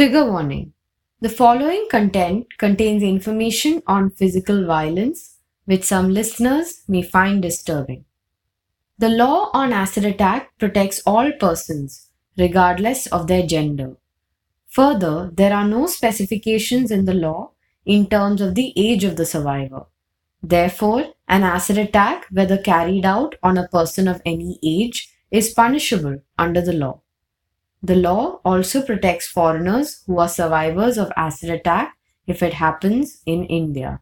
Trigger warning. The following content contains information on physical violence, which some listeners may find disturbing. The law on acid attack protects all persons, regardless of their gender. Further, there are no specifications in the law in terms of the age of the survivor. Therefore, an acid attack, whether carried out on a person of any age, is punishable under the law. The law also protects foreigners who are survivors of acid attack if it happens in India.